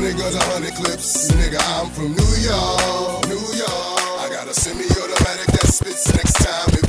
hundred guns, a hundred clips. Nigga, I'm from New York, New York. I got a semi-automatic that spits next time.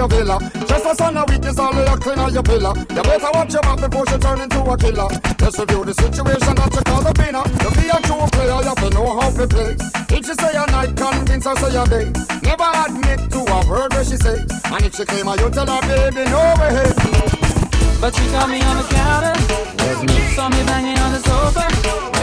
your villa. Just a son of weakness, all of your clean on your pillar. You better watch your mouth before she turn into a killer. Just review the situation that you call the pain. To be a true player, you have to know how to play. If she say a night, convince her say a day. Never admit to a word where she say. And if she claim her, you tell her, baby, no way. But she caught me on the counter. Saw me banging on the sofa.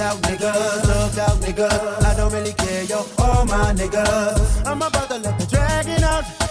out niggas, thugged out niggas. I don't really care, yo, all my niggas. I'm about to let the dragon out.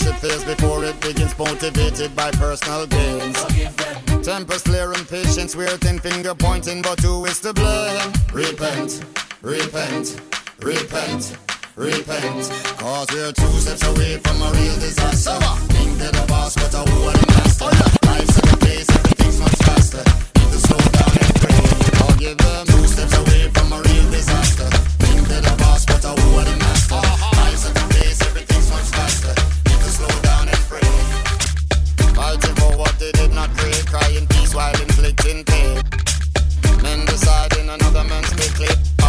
Finish it before it begins, motivated by personal gains. Temper clearing, patience, we're thin finger pointing, but who is to blame? Repent, repent, repent, repent. Cause we're two steps away from a real disaster. Think they're the boss, but a word and master. Life's at a pace, everything's much faster. Need to slow down and pray. I'll give them click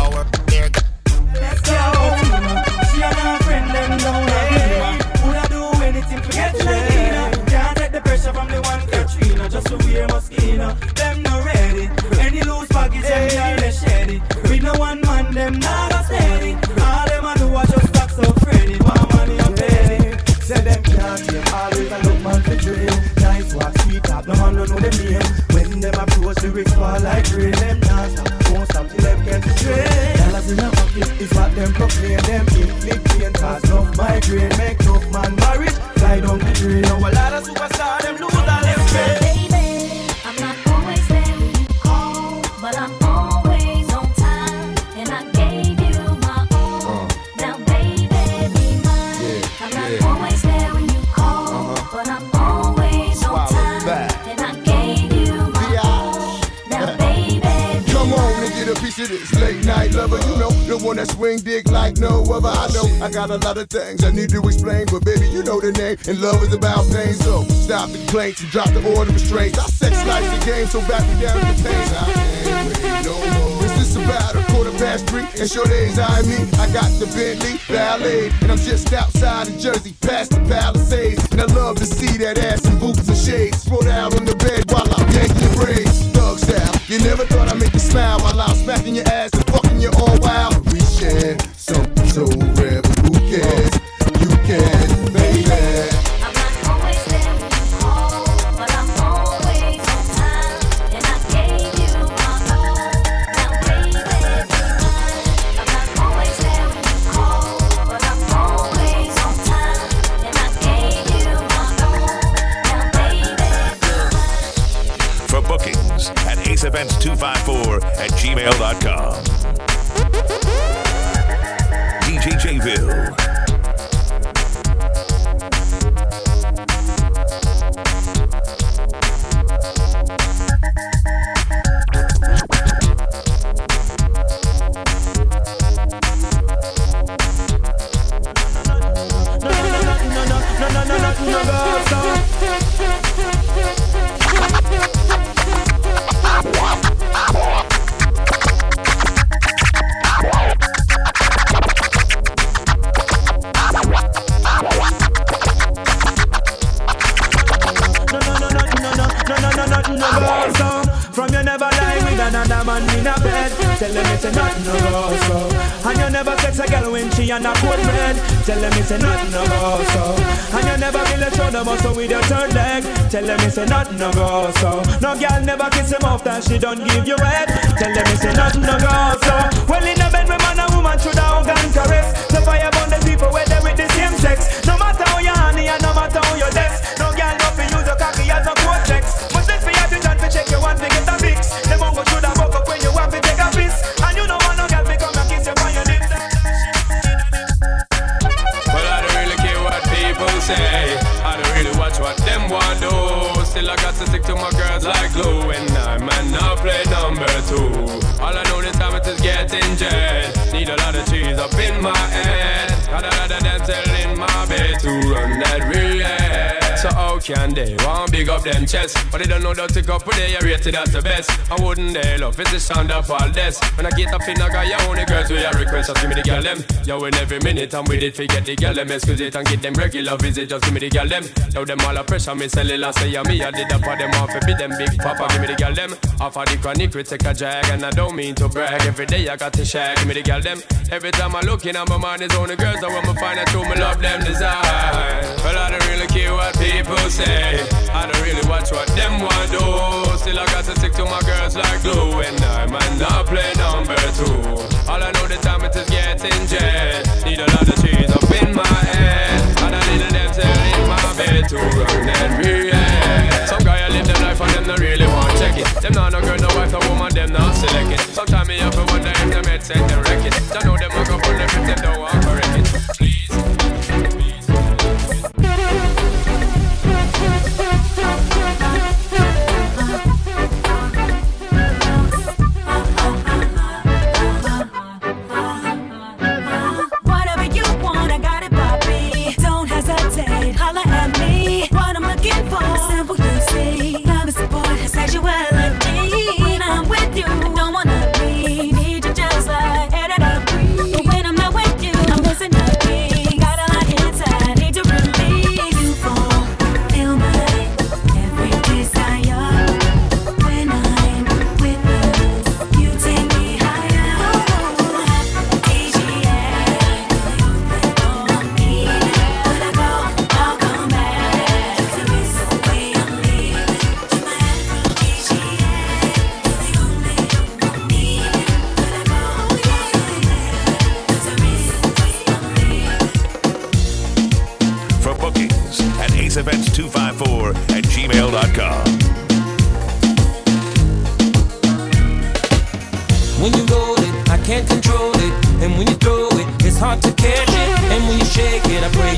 That swing dick like no other. I know I got a lot of things I need to explain, but baby, you know the name, and love is about pain. So stop the complaints and drop the order of restraints. I sex like the game, so back me down the pain. I can't wait no more. Is this about a quarter past three? And sure days I me. I got the Bentley Ballet, and I'm just outside of Jersey, past the Palisades, and I love to see that ass in boots and shades. Roll out on the bed while I'm yanking your braids, thug style. You never thought I'd make you smile while I'm smacking your Want big up them chest, but they don't know that to go couple they are rated as the best. I wouldn't they love it's the sound of all this. When I get up in I got your only girls with your request, just give me the girl them. Yo, in every minute I'm with it, forget the girl them. Excuse it and get them regular visit, just give me the girl them. Yo, them all a pressure, me sell it last say yeah, me I did that for them off, be them big papa, give me the girl them. Off of the chronic, we take a drag, and I don't mean to brag. Every day I got to share, give me the girl them. Every time I look in, I'm my mind is only girls, I want me find out who me love them design. Well, I don't really care what people say. I don't really watch what them want do. Still, I got to stick to my girls like glue. And I might not play number two. All I know the time it is getting jet. Need a lot of cheese up in my head. And I need them in my bed to run and react. Some guy I live their life and them not really want check it. Them not no girl, no wife, no woman, them not select it. Sometimes me have to wonder if them head set them wreck it. I know them a go for them if them don't want correct it. Whatever when you shake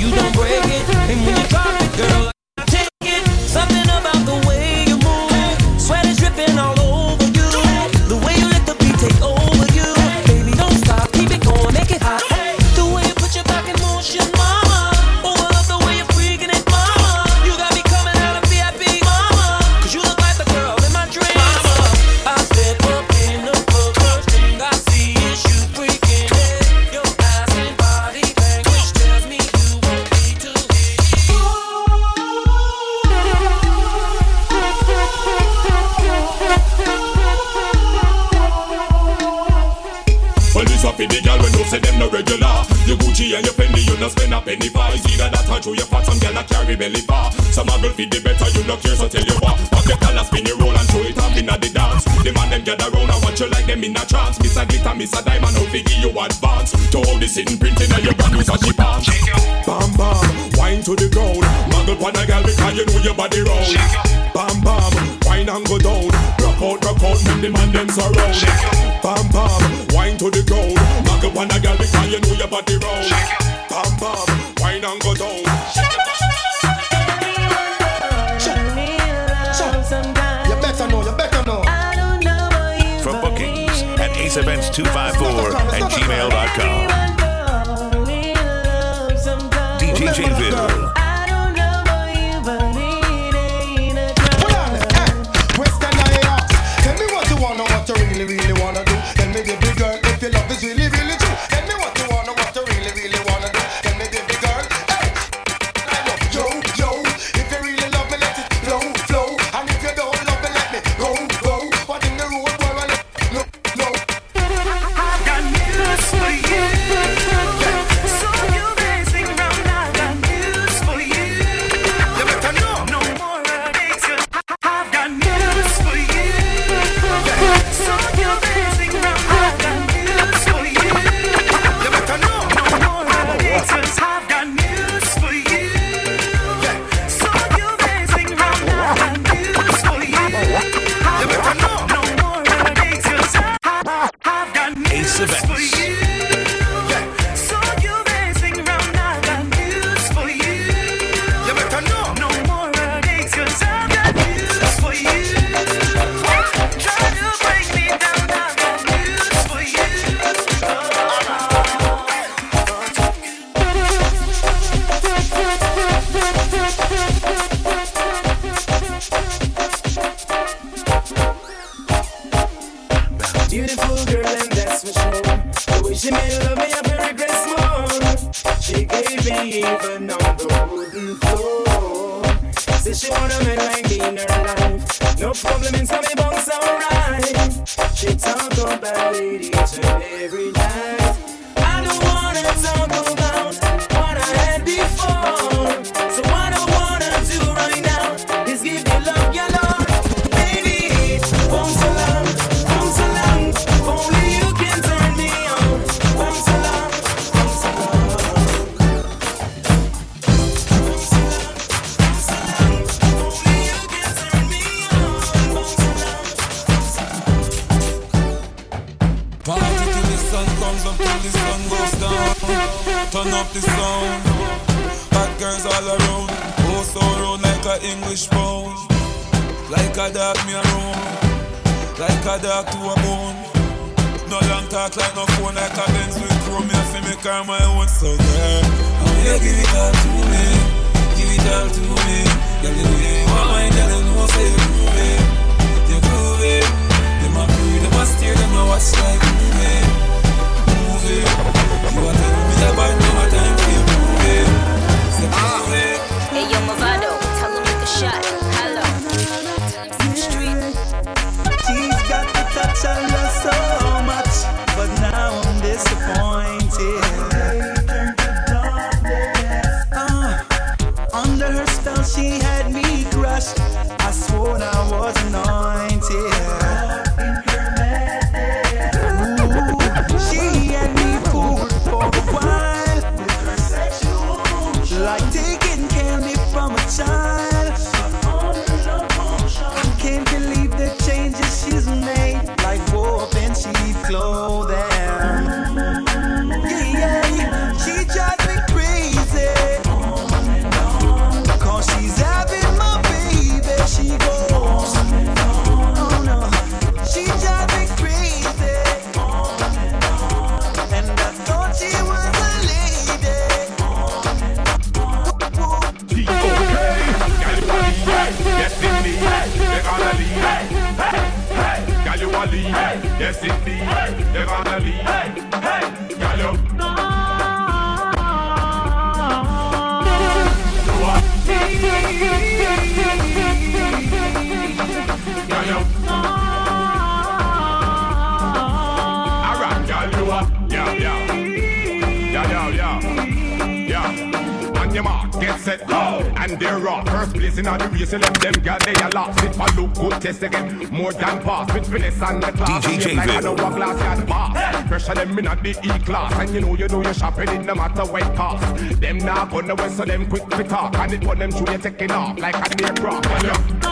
got the E-class. And you know you know you're shopping in no matter what cost Them now gonna whistle them quick quick talk And it put them through you taking off like a aircraft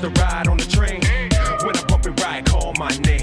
To ride on the train. When I bump it right, call my name.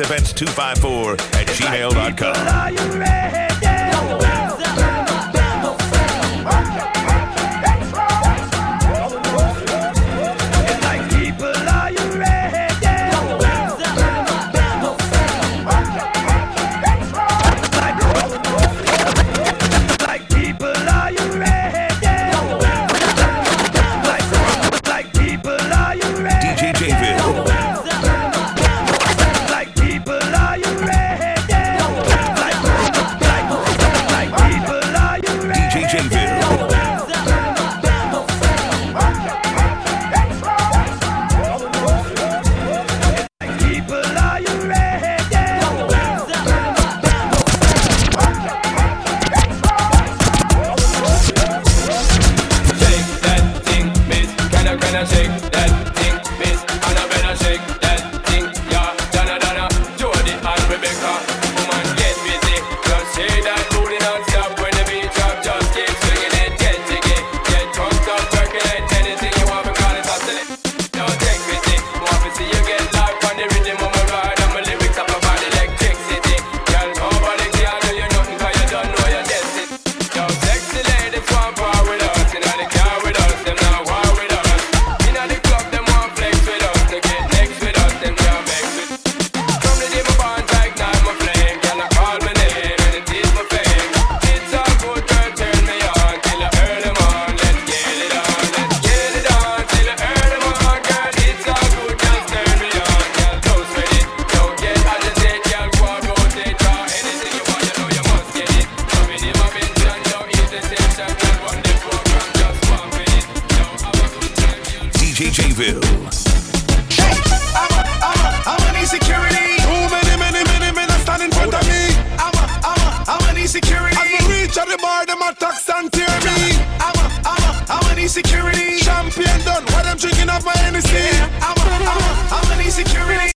Events two five four at gmail.com. European done. Why them drinking off my Hennessy? Yeah. I'm, a, I'm, a, I'm an insecurity.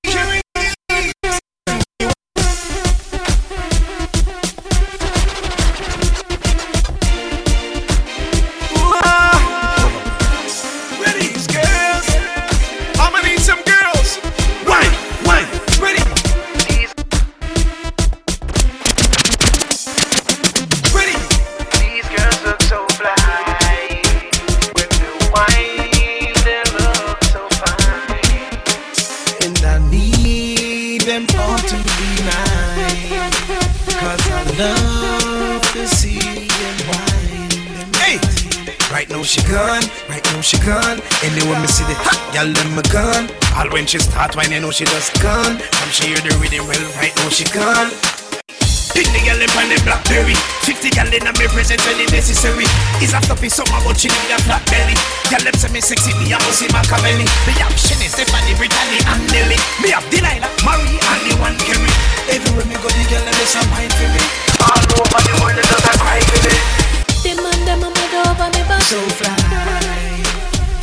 Girl, them a gone. All when she start whine, I know she just gone. From she hear the rhythm, well, right now she gone. Pick the girl up on the blackberry. Fifty girl in a me present when it necessary. Is a fluffy summer, but she need a flat belly. Girl them say me sexy, me a pussy, Missy Machiavelli. Me have Shinny, Stephanie, Brittany, and Nelly. Me have Delilah, Marie, and the one Kerry. Everywhere me go, the girl them is a mind for me. All over the world, they just a cry for me. Them and them a mad over me, but so fly.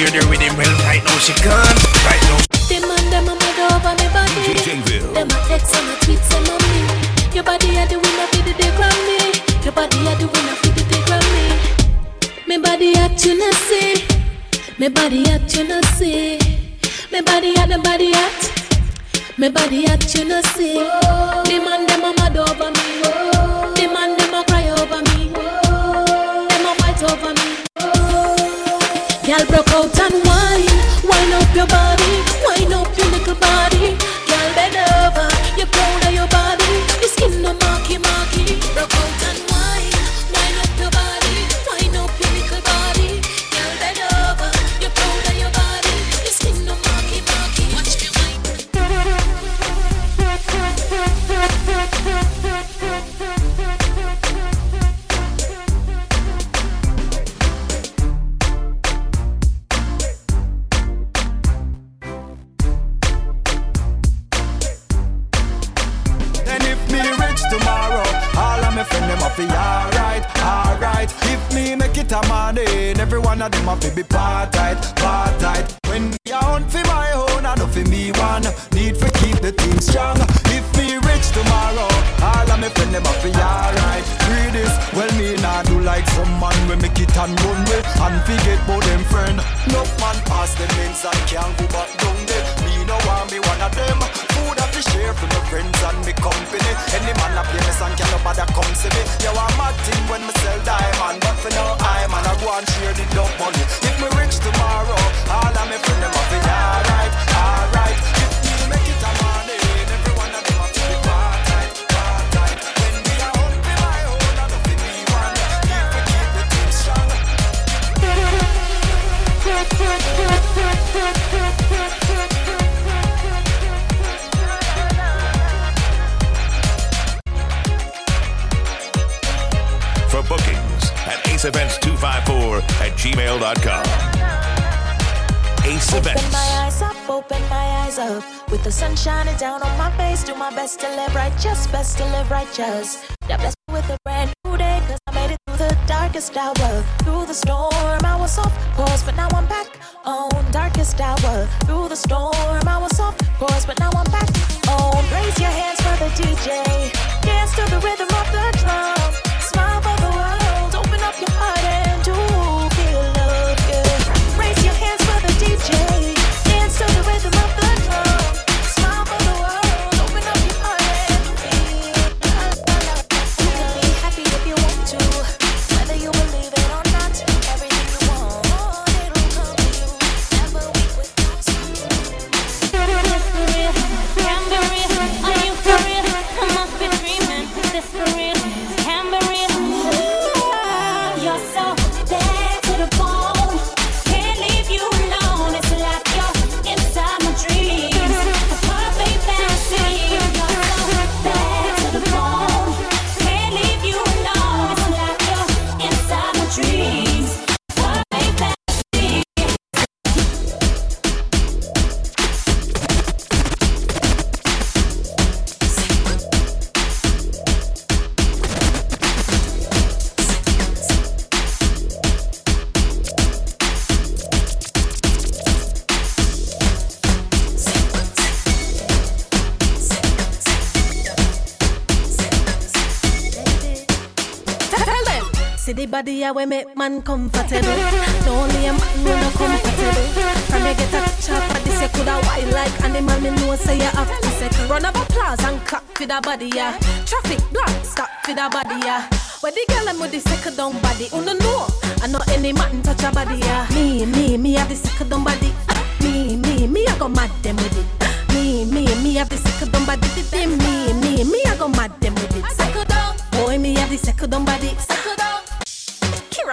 hear the rhythm well right now she gone right now. The man them a mad over me body. Them a text and a tweet and a me. Your body a the winner for the day Grammy. Your body a the winner for the day Grammy. Me body a see. Me body a see. Me body a the body at. Me body a see. The man them a mad over me. Oh. broke out and wine. Wine up your body. but yeah, we make man comfortable. The only a man no comfortable. From you get a up of this, you coulda wild like animal. Me know say you have to second. Run of applause and clap for the body yeah. Traffic block stop for the body yeah. Where the girl am with the second down body, who no know? I know any man touch a body yeah. Me, me, me have the second down body. Me, me, me I go mad them with it.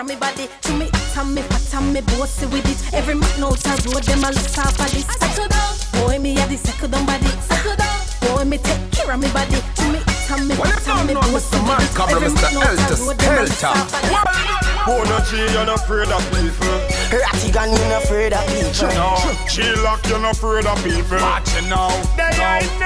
Me body, to me hot and me fat and me bossy with it. Every man out a road, them a look off of this. Settle down, boy me have the second down body. Settle down, boy me take care of me body. To me hot and me Well, fat and me you don't know bossy Mr. Man, with it. cover Every Mr. man out a Eltis road, them a look Helter. off of this. Oh, no, G, you're not afraid of people. Ratigan, you're not afraid of people. No, G-Lock, you're not afraid of people. Watch it now. They ain't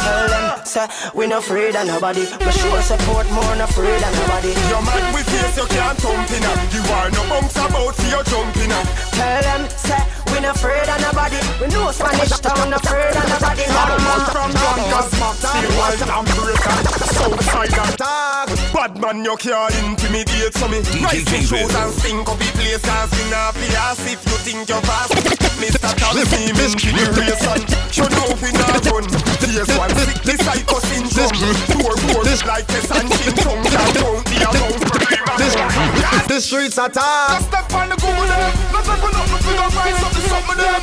Tell them, say, we not afraid of nobody. We show support more, not afraid of nobody. Your man with face, you can't thump in her. You are no bumps about for your jumping her. Tell them, say, we not afraid of nobody. We know Spanish town, not afraid of nobody. Bad man from Yonkers, still wild and breaker. Southside and talk. Bad man, you can't intimidate so me. Rise in shoes and stink up the place and spin off the ass if you think you're fast. Mr. Curious should know we not run one I cause syndrome Poor, poor, like this and chin tongue Can't count the for this, street's a top. Step on the let's the rise up them.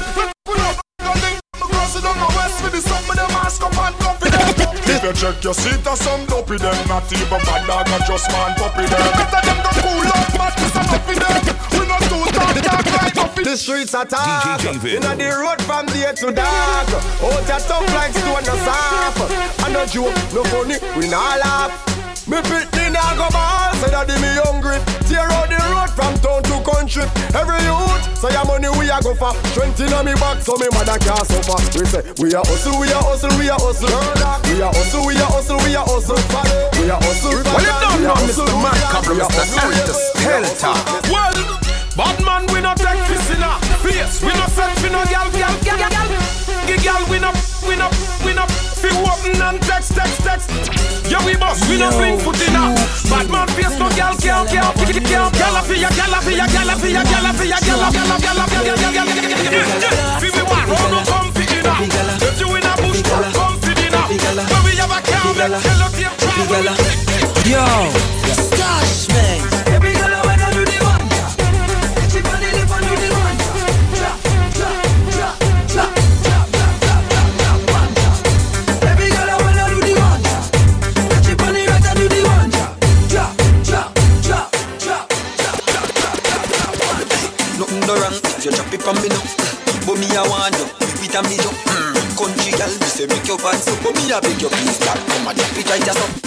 Up the cross it on my west with the summer them, up and confident you check your seat, there's some dopey them. Not even bad dog, not just man puppy them. Better them go cool up, but this a puppy them. We not too dark, dark like puppy. The streets are tough. Inna the road from day to dark. Out your tough like stone no soft. And no joke, no funny, we not laugh. Me pitney nah go ball, say that me hungry. Tear out the road from town to country. Every youth, say your money we a go for. Strength inna me back, so me mother can't suffer. We say we a hustle, we a hustle, we a hustle. We a hustle, we a hustle, we a hustle. We a hustle. Well, you don't we a know hustle, Mr. we Man, a- couple we a of Mr. hustle, we Helter. Well, bad man, we no take piss in a face. We no set fi no gal, gal, gal, gal. Gi gal, we no, we no, we no fi open and text, text, text. Yeah, we boss, we no fling foot in a. Bad man face no gal, gal, gal, gal, gal. Gala fi ya, gala fi ya, gala fi ya, gala fi ya, gala, gala, gala, gala, gala, gala, gala. Fi me one, round no come fi in a. If you in a bush, come fi dinner. When we have a car, make tell you take travel. Yo, Stash man. On me now. But me I want you, with a me you. Mm. Country girl, me say make your pants up, but me I beg you please, girl, come and drop it right just up.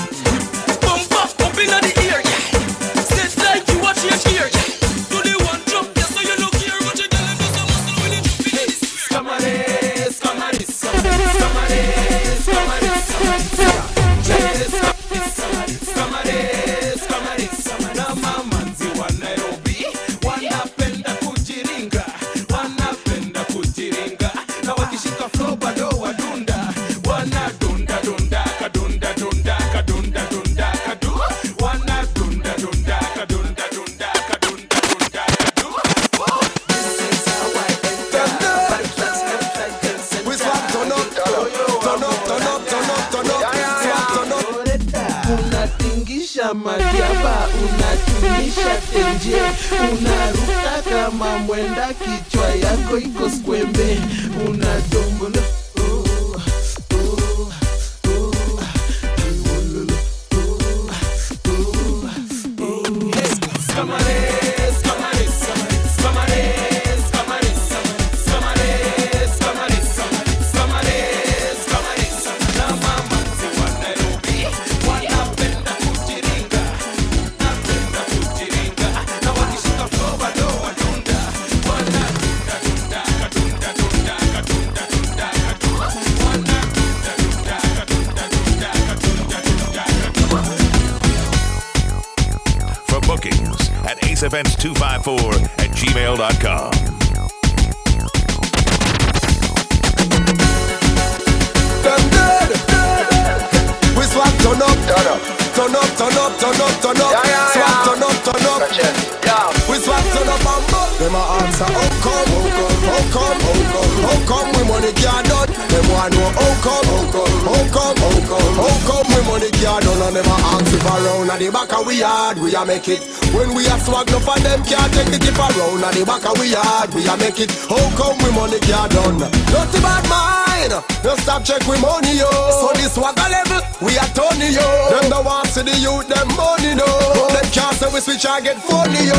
Come, how come, how come, how come, we money can't done? Want know oh, how oh, come, how come, how come, how come, how come we money can't done? And a ask if around at the back of we yard we a make it. When we a swag, no for them can't take it if around at the back of we yard we a make it. How come we money can't done? Not the bad mind. No stop check we money yo. So this swag a level we a Tony yo. Them the want see the youth them money no. Them can't say we switch and get funny yo.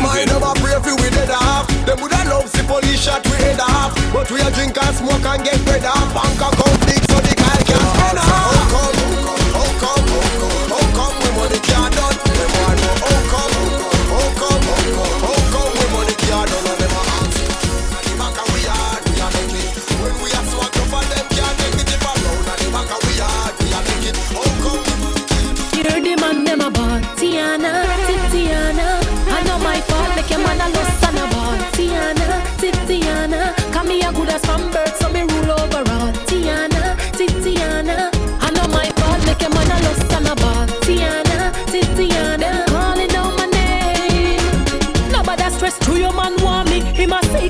Mind a pray for we dead off. Them woulda love see police shot we head off. But we a drink and smoke and get bread off. Bank account big so the guy can't. How come? How come? How come? How come we money can't done?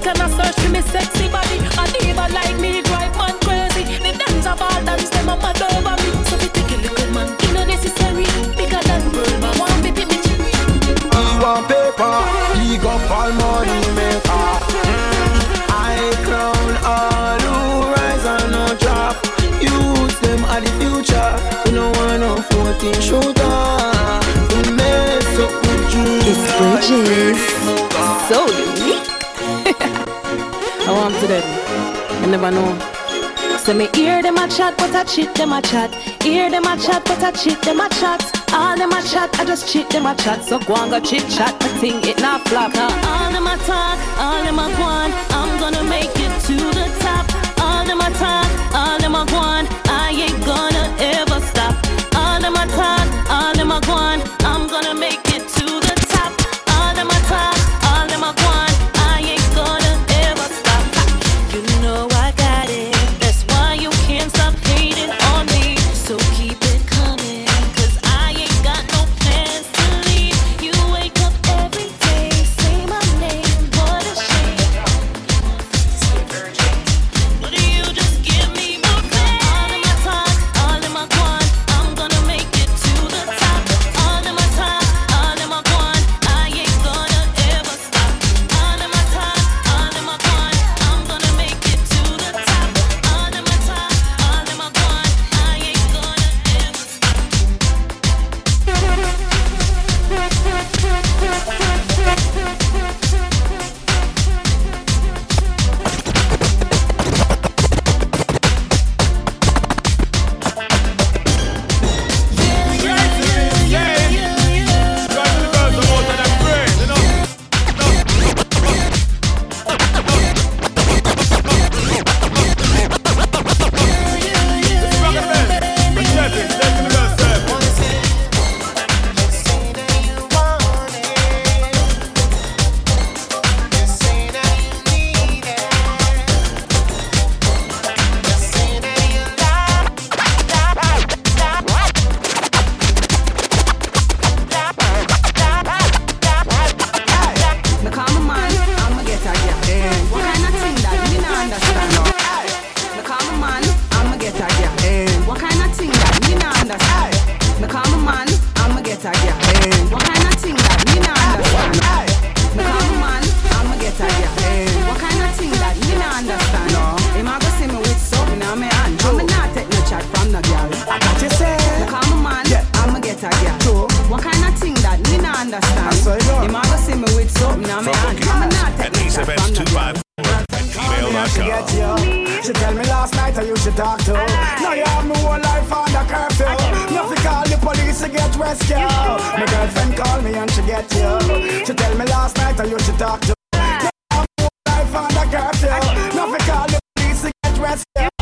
He must a search for me sexy body. A diva like me drive man crazy. The dance of all dance them a mad over me. So we take a little man, you know necessary. Bigger than world, but one baby me cherry. He want paper, he go for money maker. Mm, I crown all who rise and no drop. Use them are the future. We no want no 14 shooter. We mess up with you. It's Bridges. So unique. To them. I never know. So me hear them a chat, but I cheat them a chat. Hear them a chat, but I cheat them a chat. All them a chat, I just cheat them a chat. So go and go chit chat, I think it not flop. Now all them a talk, all them a on. I'm gonna make it to the top. All them a talk, all them a on. I ain't gonna ever you should talk to. Now you have my whole life under curfew. Nothing call the police to get rescue. My girlfriend call me and she get you. She tell me last night I you should talk to. Now you have my whole life under curfew. You have to call the police to get rescue.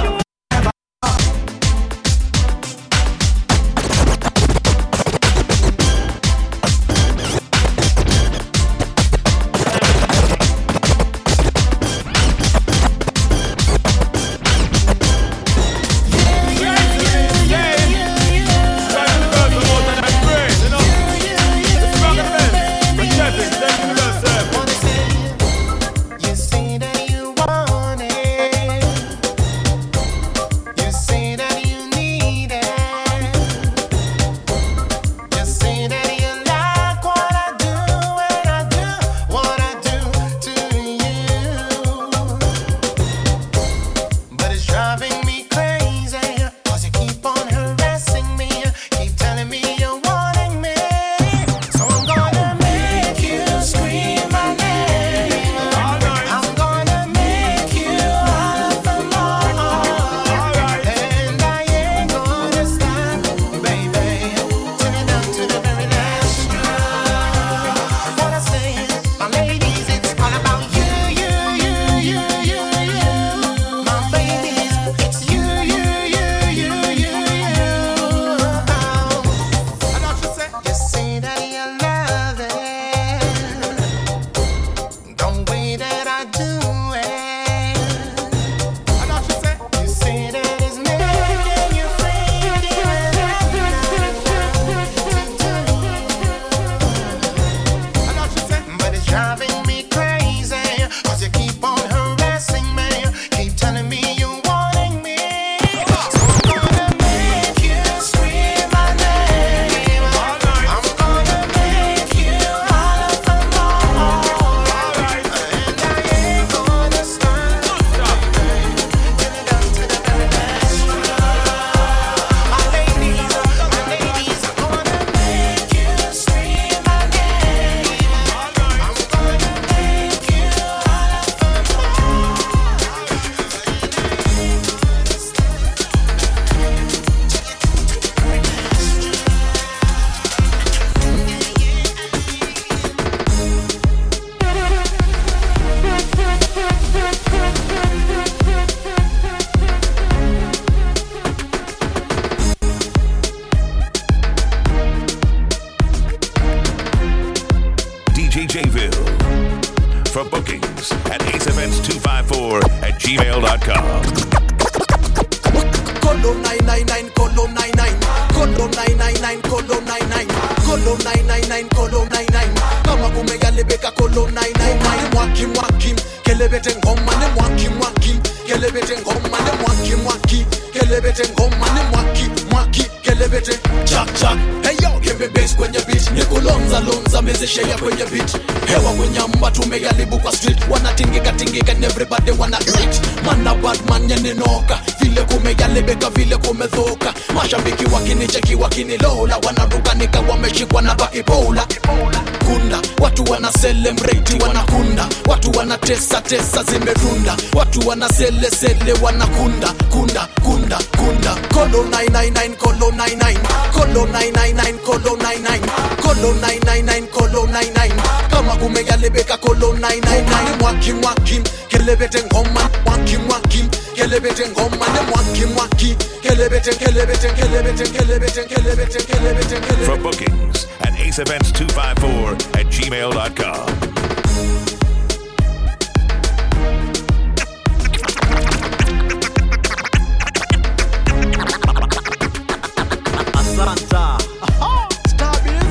Asanta.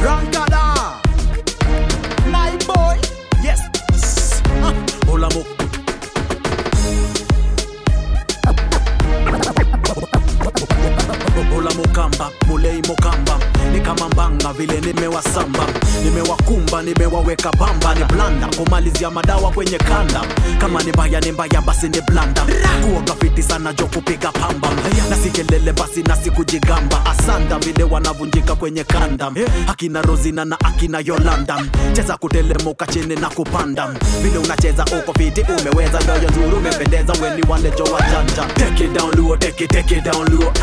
Rankada. My boy. Yes. Hola mo. Hola mukamba, mulei mukamba ni kama mbanga vile nimewasamba nimewakumba nimewaweka blanda kumalizia madawa kwenye kanda. Kama ni mbaya ni mbaya basi ni blanda kuoga fiti sana jo kupiga pamba. Na si kelele basi na asanda vile wanavunjika kwenye kanda. Akina rozina na akina yolanda. Cheza kutelemuka chini na kupanda. Vile unacheza uko fiti umeweza. Ndoyo nzuri umependeza weni wale jo wajanja take it down down luo.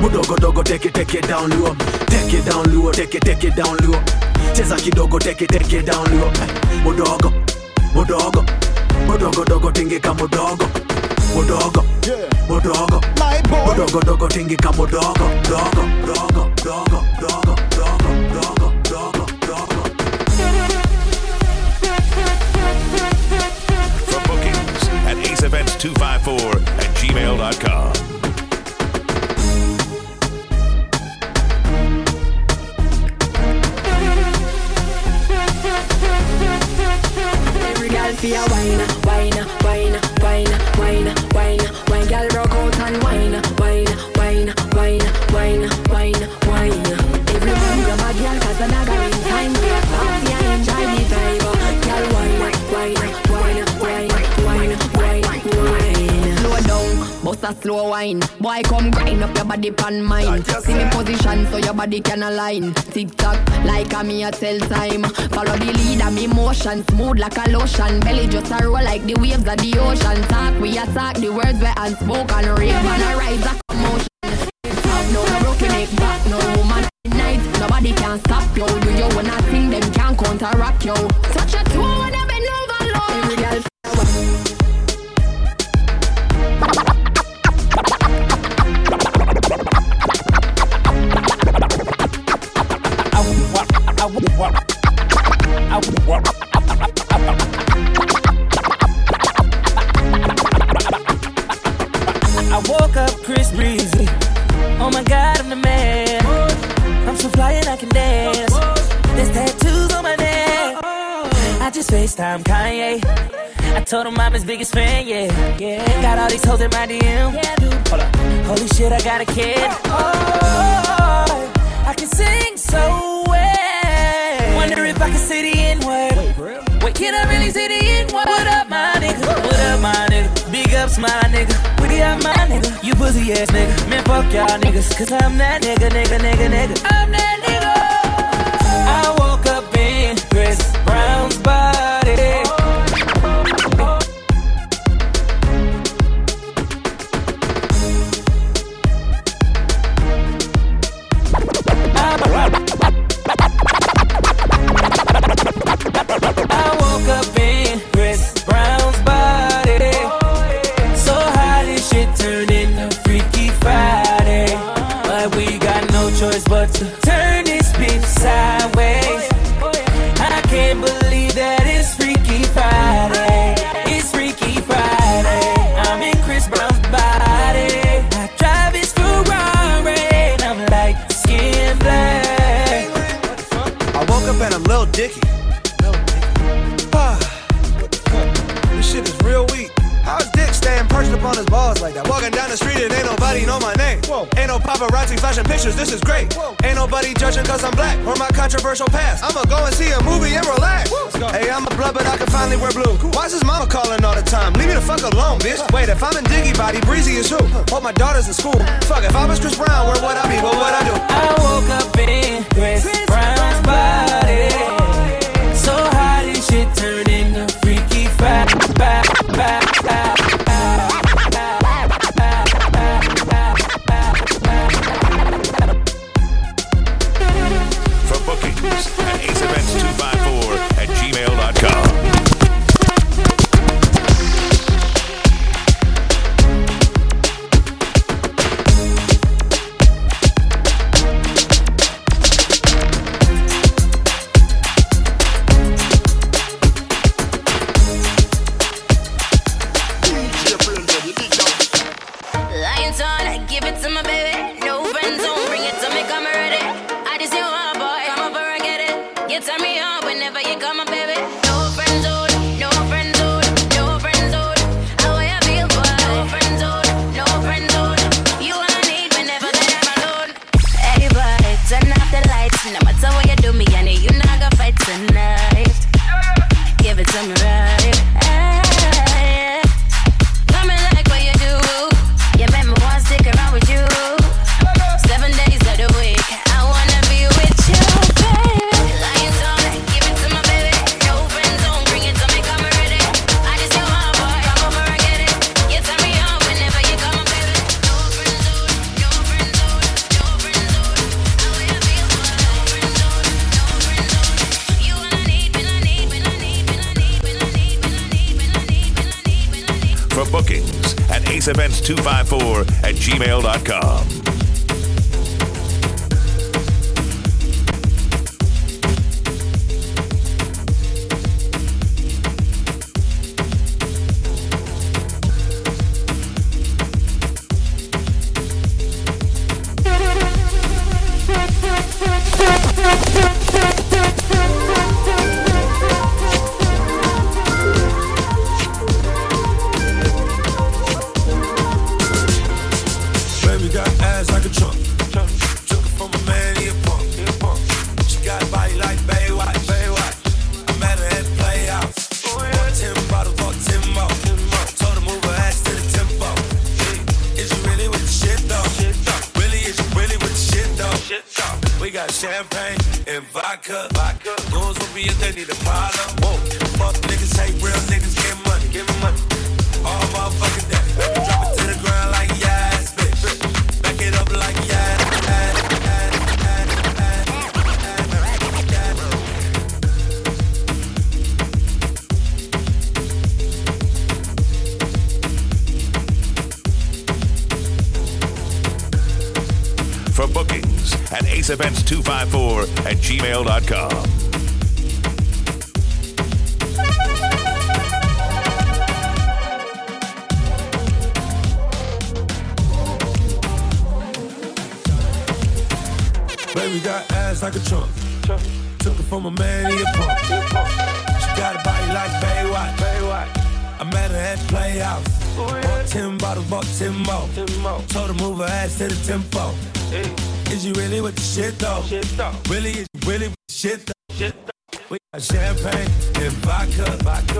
Mudogo down luo. Take it down luo cheza kidogo it down luo mudogo mudogo mudogo dogo tingika mudogo. Mudogo mudogo mudogo dogo tingika mudogo dogo dogo dogo dogo dogo dogo dogo For bookings at aceevents254 at gmail.com. girl feel a wine, wine, wine, wine, wine, wine, wine. Girl rock out and wine, wine, wine, wine, wine, wine, wine. Every man grab a girl 'cause the bust a slow wine. Boy, come grind up your body pan mine. See me position so your body can align. Tick tock, like a me a tell time. Follow the lead and me motion, smooth like a lotion. Belly just a roll like the waves of the ocean. Talk, we attack the words we unspoken. Rave and a rise a commotion. No, no broken neck back, no woman night. Nobody can stop you. Do you wanna sing them can't counteract you. Touch your toe I'm his biggest fan, yeah. yeah. Got all these hoes in my DM. Yeah, dude. Hold up. Holy shit, I got a kid. Oh, I can sing so well. Wonder if I can say the N word. Wait, can I really say the N word? What up, my nigga? What up, my nigga? Big ups, my nigga. What up, my nigga? You pussy ass nigga. Man, fuck y'all niggas. Cause I'm that nigga, nigga, nigga, nigga. I'm that nigga. Controversial past. I'ma go and see a movie and relax. Hey, I'm a blood, but I can finally wear blue. Why's his mama calling all the time? Leave me the fuck alone, bitch. Wait, if I'm in Diggy Body, Breezy is who? Hope my daughter's in school. Fuck, if I was Chris Brown, where would I be? What would I do? I woke up in Chris Brown's body. Ass like a trunk. Took it from a man, he a punk. She got a body like Baywatch. Baywatch. I met her at Playhouse. Bought ten bottles, bought ten more. Told her move her ass to the tempo. Is really with the shit though? Really, is really with the shit though? We got champagne and vodka. Goons will be if they need a problem. events254 at gmail.com. Baby got ass like a trunk. Took it from a man, he a punk. She got a body like Baywatch. I met her at Playhouse. Bought ten bottles, bought ten more. Told her move her ass to the tempo. Is you really with the shit though? Really, is you really with the shit though? We got champagne and vodka. vodka.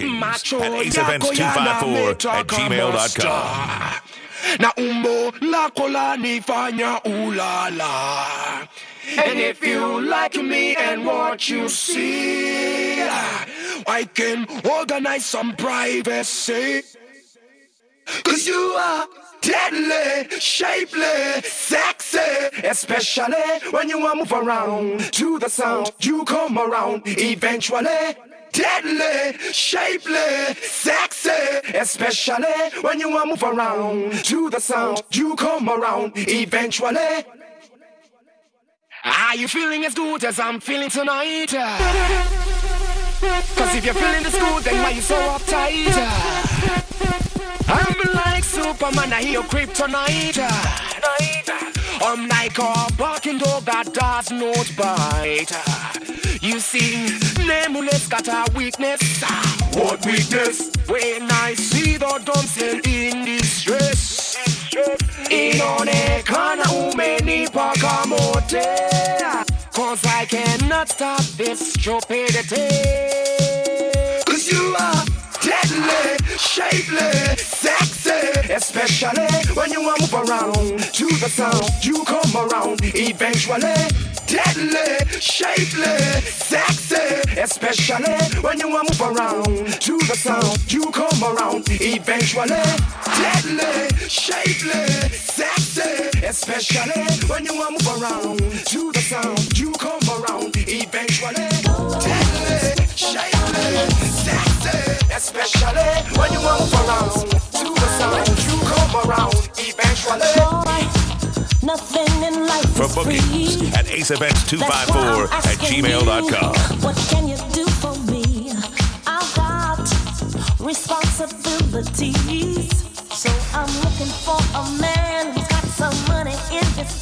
Bookings Macho at yako yana aceevents254 at gmail.com. na umbo lako lanifanya ulala And if you like me and what you see, I can organize some privacy. Cause you are deadly, shapely, sexy, especially when you move around to the sound. You come around eventually. Deadly, shapely, sexy, especially when you move around to the sound. You come around eventually. Are you feeling as good as I'm feeling tonight? Cause if you're feeling this good, then why you so uptight? I'm like Superman, I hear kryptonite. I'm like a barking dog that does not bite. You see, Nameless got a weakness. What weakness? When I see the damsel in distress. Inaonekana umenipa kamote Cause I cannot stop this stupidity Cause you are deadly, shapely, sexy Especially when you move around to the sound You come around eventually deadly, shapely, sexy, especially when you move around to the sound. You come around eventually, deadly, shapely, sexy, especially when you move around to the sound. You come around eventually, deadly, shapely, especially when you want move around to the sound. You come around eventually. Nothing in life For is bookings free. at aceevents254 at gmail.com. What can you do for me? I've got responsibilities. So I'm looking for a man who's got some money in his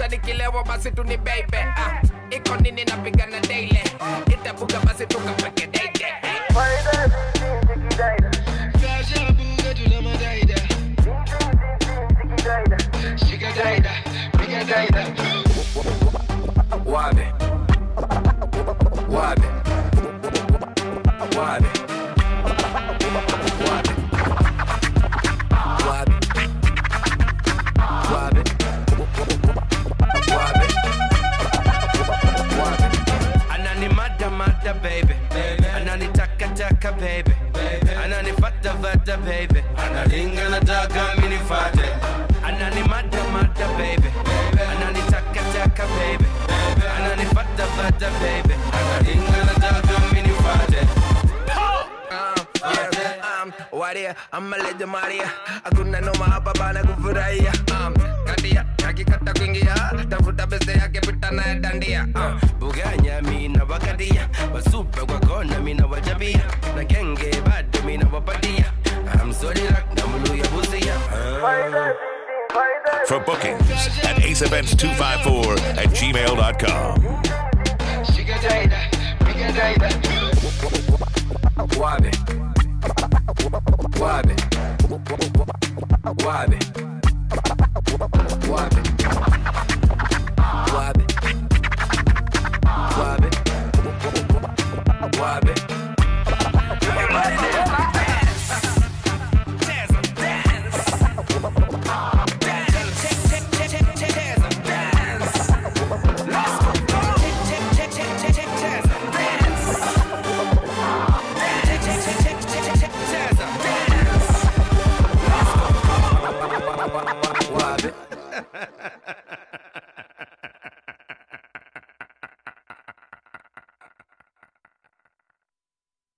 Kisha nikilewa basi tu ni baby ah, iko nini napigana daily? Itabuka basi tukapeke date Wabe. Wabe. Wabe. vata baby analingana daka minifate ananimada mada baby ananitaka taka baby ananifata vata baby analingana daka minifate waria a lady maria akunna no mahababa na kufurahia um, kuingia tafuta pesa yake pita naye dandia uh, buganya mina wasupe kwa kona mina wajabia na genge bado mina wapatia I'm sorry rak na muluya busia uh. For bookings at aceevents254 at gmail.com. Wabe Wabe Wabe Wabi. Wabi. Wabi.